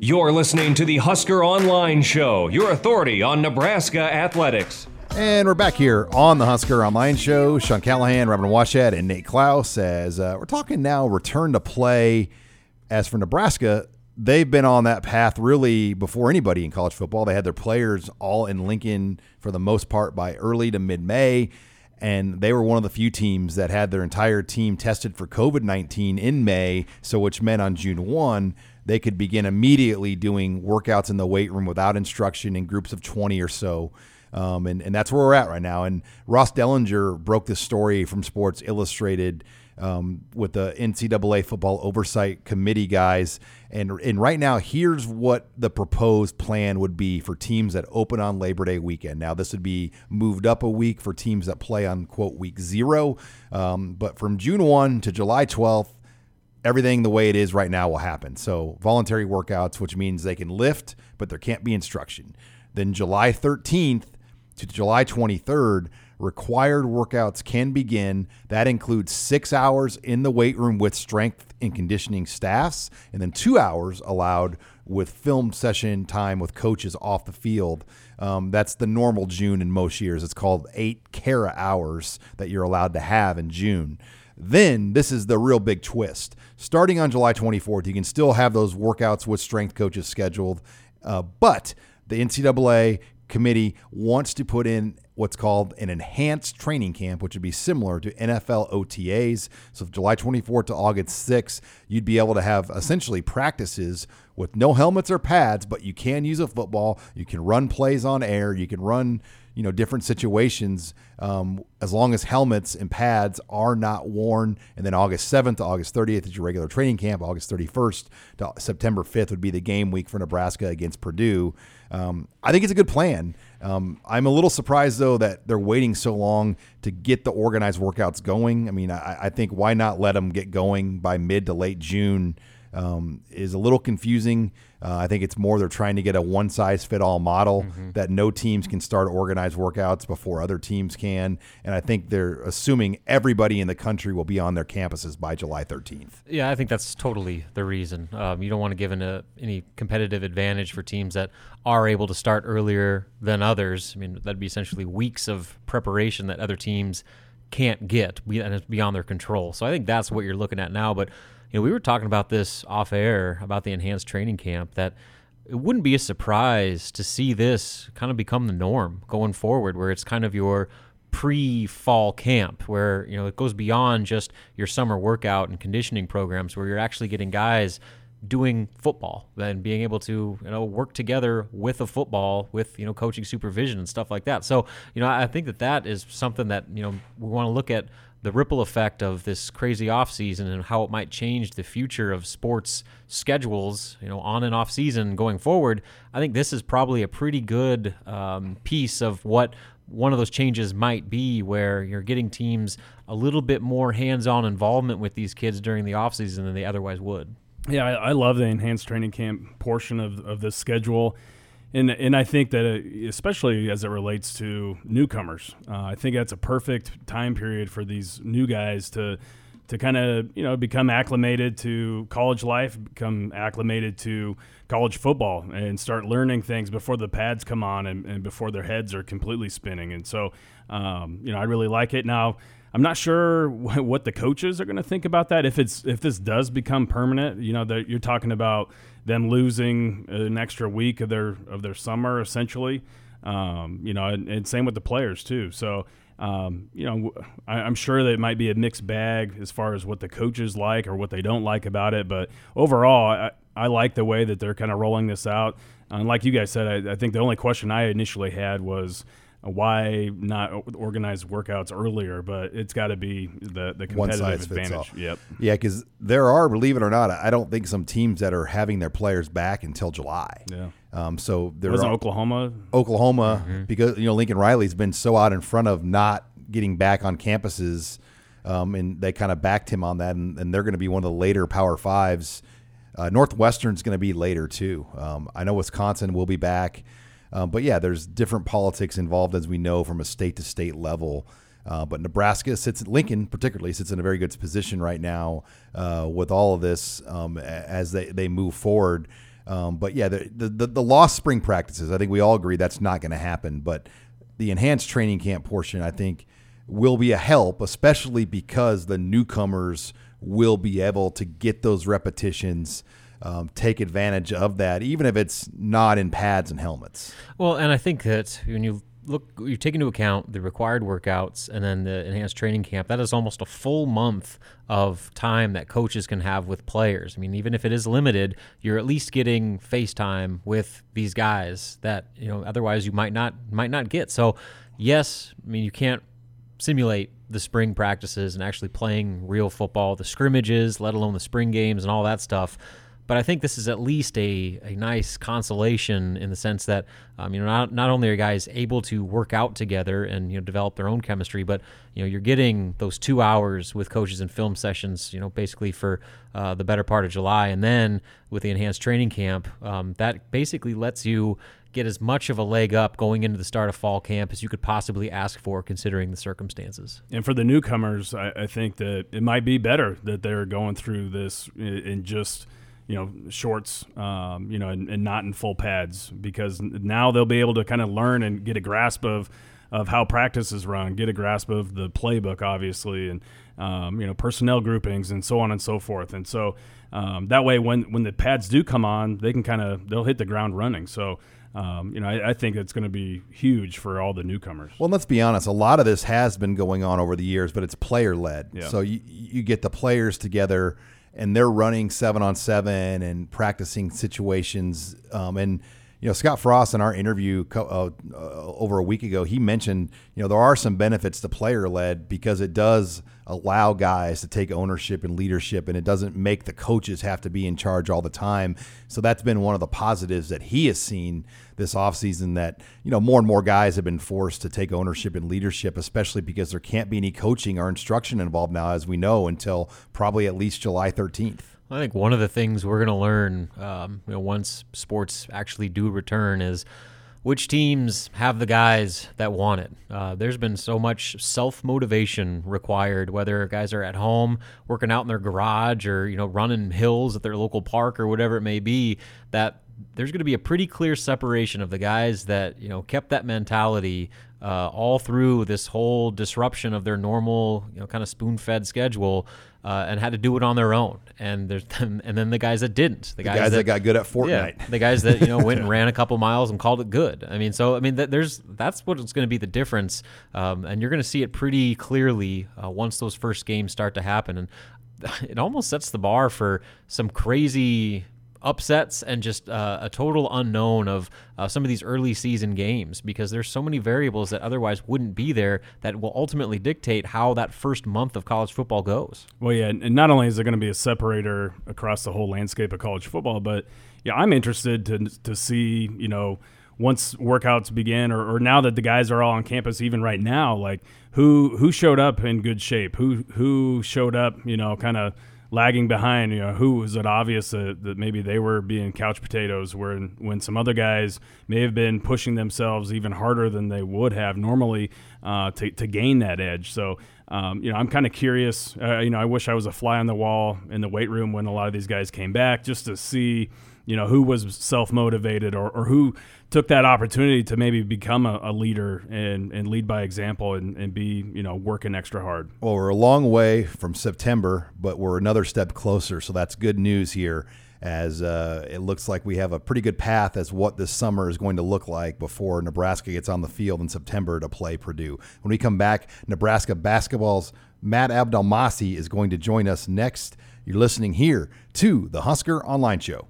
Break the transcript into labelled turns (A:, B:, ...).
A: You're listening to the Husker Online Show, your authority on Nebraska athletics.
B: And we're back here on the Husker Online Show. Sean Callahan, Robin Washut, and Nate Clouse. As uh, we're talking now, return to play. As for Nebraska, they've been on that path really before anybody in college football. They had their players all in Lincoln for the most part by early to mid May. And they were one of the few teams that had their entire team tested for COVID 19 in May. So, which meant on June 1, they could begin immediately doing workouts in the weight room without instruction in groups of 20 or so. Um, and, and that's where we're at right now. And Ross Dellenger broke this story from Sports Illustrated um, with the NCAA Football Oversight Committee guys. And, and right now, here's what the proposed plan would be for teams that open on Labor Day weekend. Now, this would be moved up a week for teams that play on, quote, week zero. Um, but from June 1 to July 12th, everything the way it is right now will happen. So, voluntary workouts, which means they can lift, but there can't be instruction. Then, July 13th to July 23rd, required workouts can begin. That includes six hours in the weight room with strength and conditioning staffs, and then two hours allowed with film session time with coaches off the field. Um, that's the normal June in most years. It's called eight CARA hours that you're allowed to have in June. Then this is the real big twist. Starting on July 24th, you can still have those workouts with strength coaches scheduled, uh, but the NCAA committee wants to put in what's called an enhanced training camp, which would be similar to NFL OTAs. So, July 24th to August 6th, you'd be able to have essentially practices with no helmets or pads, but you can use a football. You can run plays on air. You can run you know different situations um, as long as helmets and pads are not worn and then august 7th to august 30th is your regular training camp august 31st to september 5th would be the game week for nebraska against purdue. Um, i think it's a good plan. Um, i'm a little surprised though that they're waiting so long to get the organized workouts going. I mean i, I think why not let them get going by mid to late june um, is a little confusing. Uh, I think it's more they're trying to get a one size fit all model mm-hmm. that no teams can start organized workouts before other teams can. And I think they're assuming everybody in the country will be on their campuses by July 13th.
C: Yeah, I think that's totally the reason. Um, you don't want to give a, any competitive advantage for teams that are able to start earlier than others. I mean, that'd be essentially weeks of preparation that other teams can't get, and it's beyond their control. So I think that's what you're looking at now. But you know, we were talking about this off air about the enhanced training camp that it wouldn't be a surprise to see this kind of become the norm going forward, where it's kind of your pre-fall camp where you know it goes beyond just your summer workout and conditioning programs where you're actually getting guys doing football and being able to you know work together with a football with you know coaching supervision and stuff like that. So you know i think that that is something that you know we want to look at the ripple effect of this crazy off season and how it might change the future of sports schedules, you know, on and off season going forward, I think this is probably a pretty good um, piece of what one of those changes might be where you're getting teams a little bit more hands-on involvement with these kids during the offseason than they otherwise would.
D: Yeah, I, I love the enhanced training camp portion of, of the schedule and and I think that uh, especially as it relates to newcomers, uh, I think that's a perfect time period for these new guys to to kind of you know become acclimated to college life, become acclimated to college football, and start learning things before the pads come on and, and before their heads are completely spinning. And so, um, you know, I really like it now. I'm not sure what the coaches are going to think about that. If it's if this does become permanent, you know, that you're talking about them losing an extra week of their of their summer essentially. Um, you know, and, and, same with the players too. So. Um, you know, I, am sure that it might be a mixed bag as far as what the coaches like or what they don't like about it. But overall, I, I like the way that they're kind of rolling this out. And like you guys said, I, I think the only question I initially had was, why not organize workouts earlier? But it's got to be the the competitive advantage. Yep.
B: Yeah, because there are, believe it or not, I don't think some teams that are having their players back until July.
D: Yeah.
B: Um, so there
D: wasn't Oklahoma.
B: Oklahoma, mm-hmm. because you know Lincoln Riley's been so out in front of not getting back on campuses, um, and they kind of backed him on that, and, and they're going to be one of the later Power Fives. Uh, Northwestern's going to be later too. Um, I know Wisconsin will be back. Um, but yeah, there's different politics involved, as we know, from a state to state level. Uh, but Nebraska sits, Lincoln particularly sits in a very good position right now uh, with all of this um, as they, they move forward. Um, but yeah, the, the the lost spring practices, I think we all agree that's not going to happen. But the enhanced training camp portion, I think, will be a help, especially because the newcomers will be able to get those repetitions. Um, take advantage of that, even if it's not in pads and helmets.
C: Well, and I think that when you look, you take into account the required workouts and then the enhanced training camp. That is almost a full month of time that coaches can have with players. I mean, even if it is limited, you're at least getting FaceTime with these guys that you know otherwise you might not might not get. So, yes, I mean you can't simulate the spring practices and actually playing real football, the scrimmages, let alone the spring games and all that stuff. But I think this is at least a, a nice consolation in the sense that um, you know not not only are guys able to work out together and you know develop their own chemistry, but you know you're getting those two hours with coaches and film sessions. You know basically for uh, the better part of July, and then with the enhanced training camp, um, that basically lets you get as much of a leg up going into the start of fall camp as you could possibly ask for, considering the circumstances.
D: And for the newcomers, I, I think that it might be better that they're going through this in just you know shorts um, you know and, and, not in full pads because now they'll be able to kind of learn and get a grasp of of how practice is run get a grasp of the playbook obviously and um, you know personnel groupings and so on and so forth and so um, that way when when the pads do come on they can kind of they'll hit the ground running so um, you know, I, I, think it's going to be huge for all the newcomers.
B: Well, let's be honest. A lot of this has been going on over the years, but it's player led. Yeah. So you, you get the players together and they're running seven on seven and practicing situations. Um, and you know, Scott Frost in our interview uh, uh, over a week ago, he mentioned you know there are some benefits to player led because it does allow guys to take ownership and leadership, and it doesn't make the coaches have to be in charge all the time. So that's been one of the positives that he has seen this offseason that you know more and more guys have been forced to take ownership and leadership, especially because there can't be any coaching or instruction involved now, as we know, until probably at least July 13th.
C: I think one of the things we're going to learn, um, you know, once sports actually do return, is which teams have the guys that want it. Uh, there's been so much self motivation required, whether guys are at home working out in their garage or you know running hills at their local park or whatever it may be. That there's going to be a pretty clear separation of the guys that you know kept that mentality uh, all through this whole disruption of their normal, you know, kind of spoon-fed schedule, uh, and had to do it on their own. And there's and then the guys that didn't,
B: the, the guys, guys that, that, got good at Fortnite,
C: yeah, the guys that you know went and ran a couple miles and called it good. I mean, so I mean, that there's that's what's going to be the difference, um, and you're going to see it pretty clearly uh, once those first games start to happen. And it almost sets the bar for some crazy upsets and just uh, a total unknown of uh, some of these early season games because there's so many variables that otherwise wouldn't be there that will ultimately dictate how that first month of college football goes.
D: Well, yeah, and not only is there going to be a separator across the whole landscape of college football, but yeah, I'm interested to to see you know once workouts begin or, or now that the guys are all on campus even right now like who who showed up in good shape who who showed up you know kind of lagging behind. You know, who was it obvious that, that maybe they were being couch potatoes when when some other guys may have been pushing themselves even harder than they would have normally uh, to to gain that edge. So. Um, you know, I'm kind of curious. Uh, you know, I wish I was a fly on the wall in the weight room when a lot of these guys came back, just to see, you know, who was self motivated or, or who took that opportunity to maybe become a, a leader and, and lead by example and, and be, you know, working extra hard.
B: Well, we're a long way from September, but we're another step closer. So that's good news here as uh, it looks like we have a pretty good path as what this summer is going to look like before Nebraska gets on the field in September to play Purdue. When we come back, Nebraska basketball's Matt Abdelmassih is going to join us next. You're listening here to the Husker Online Show.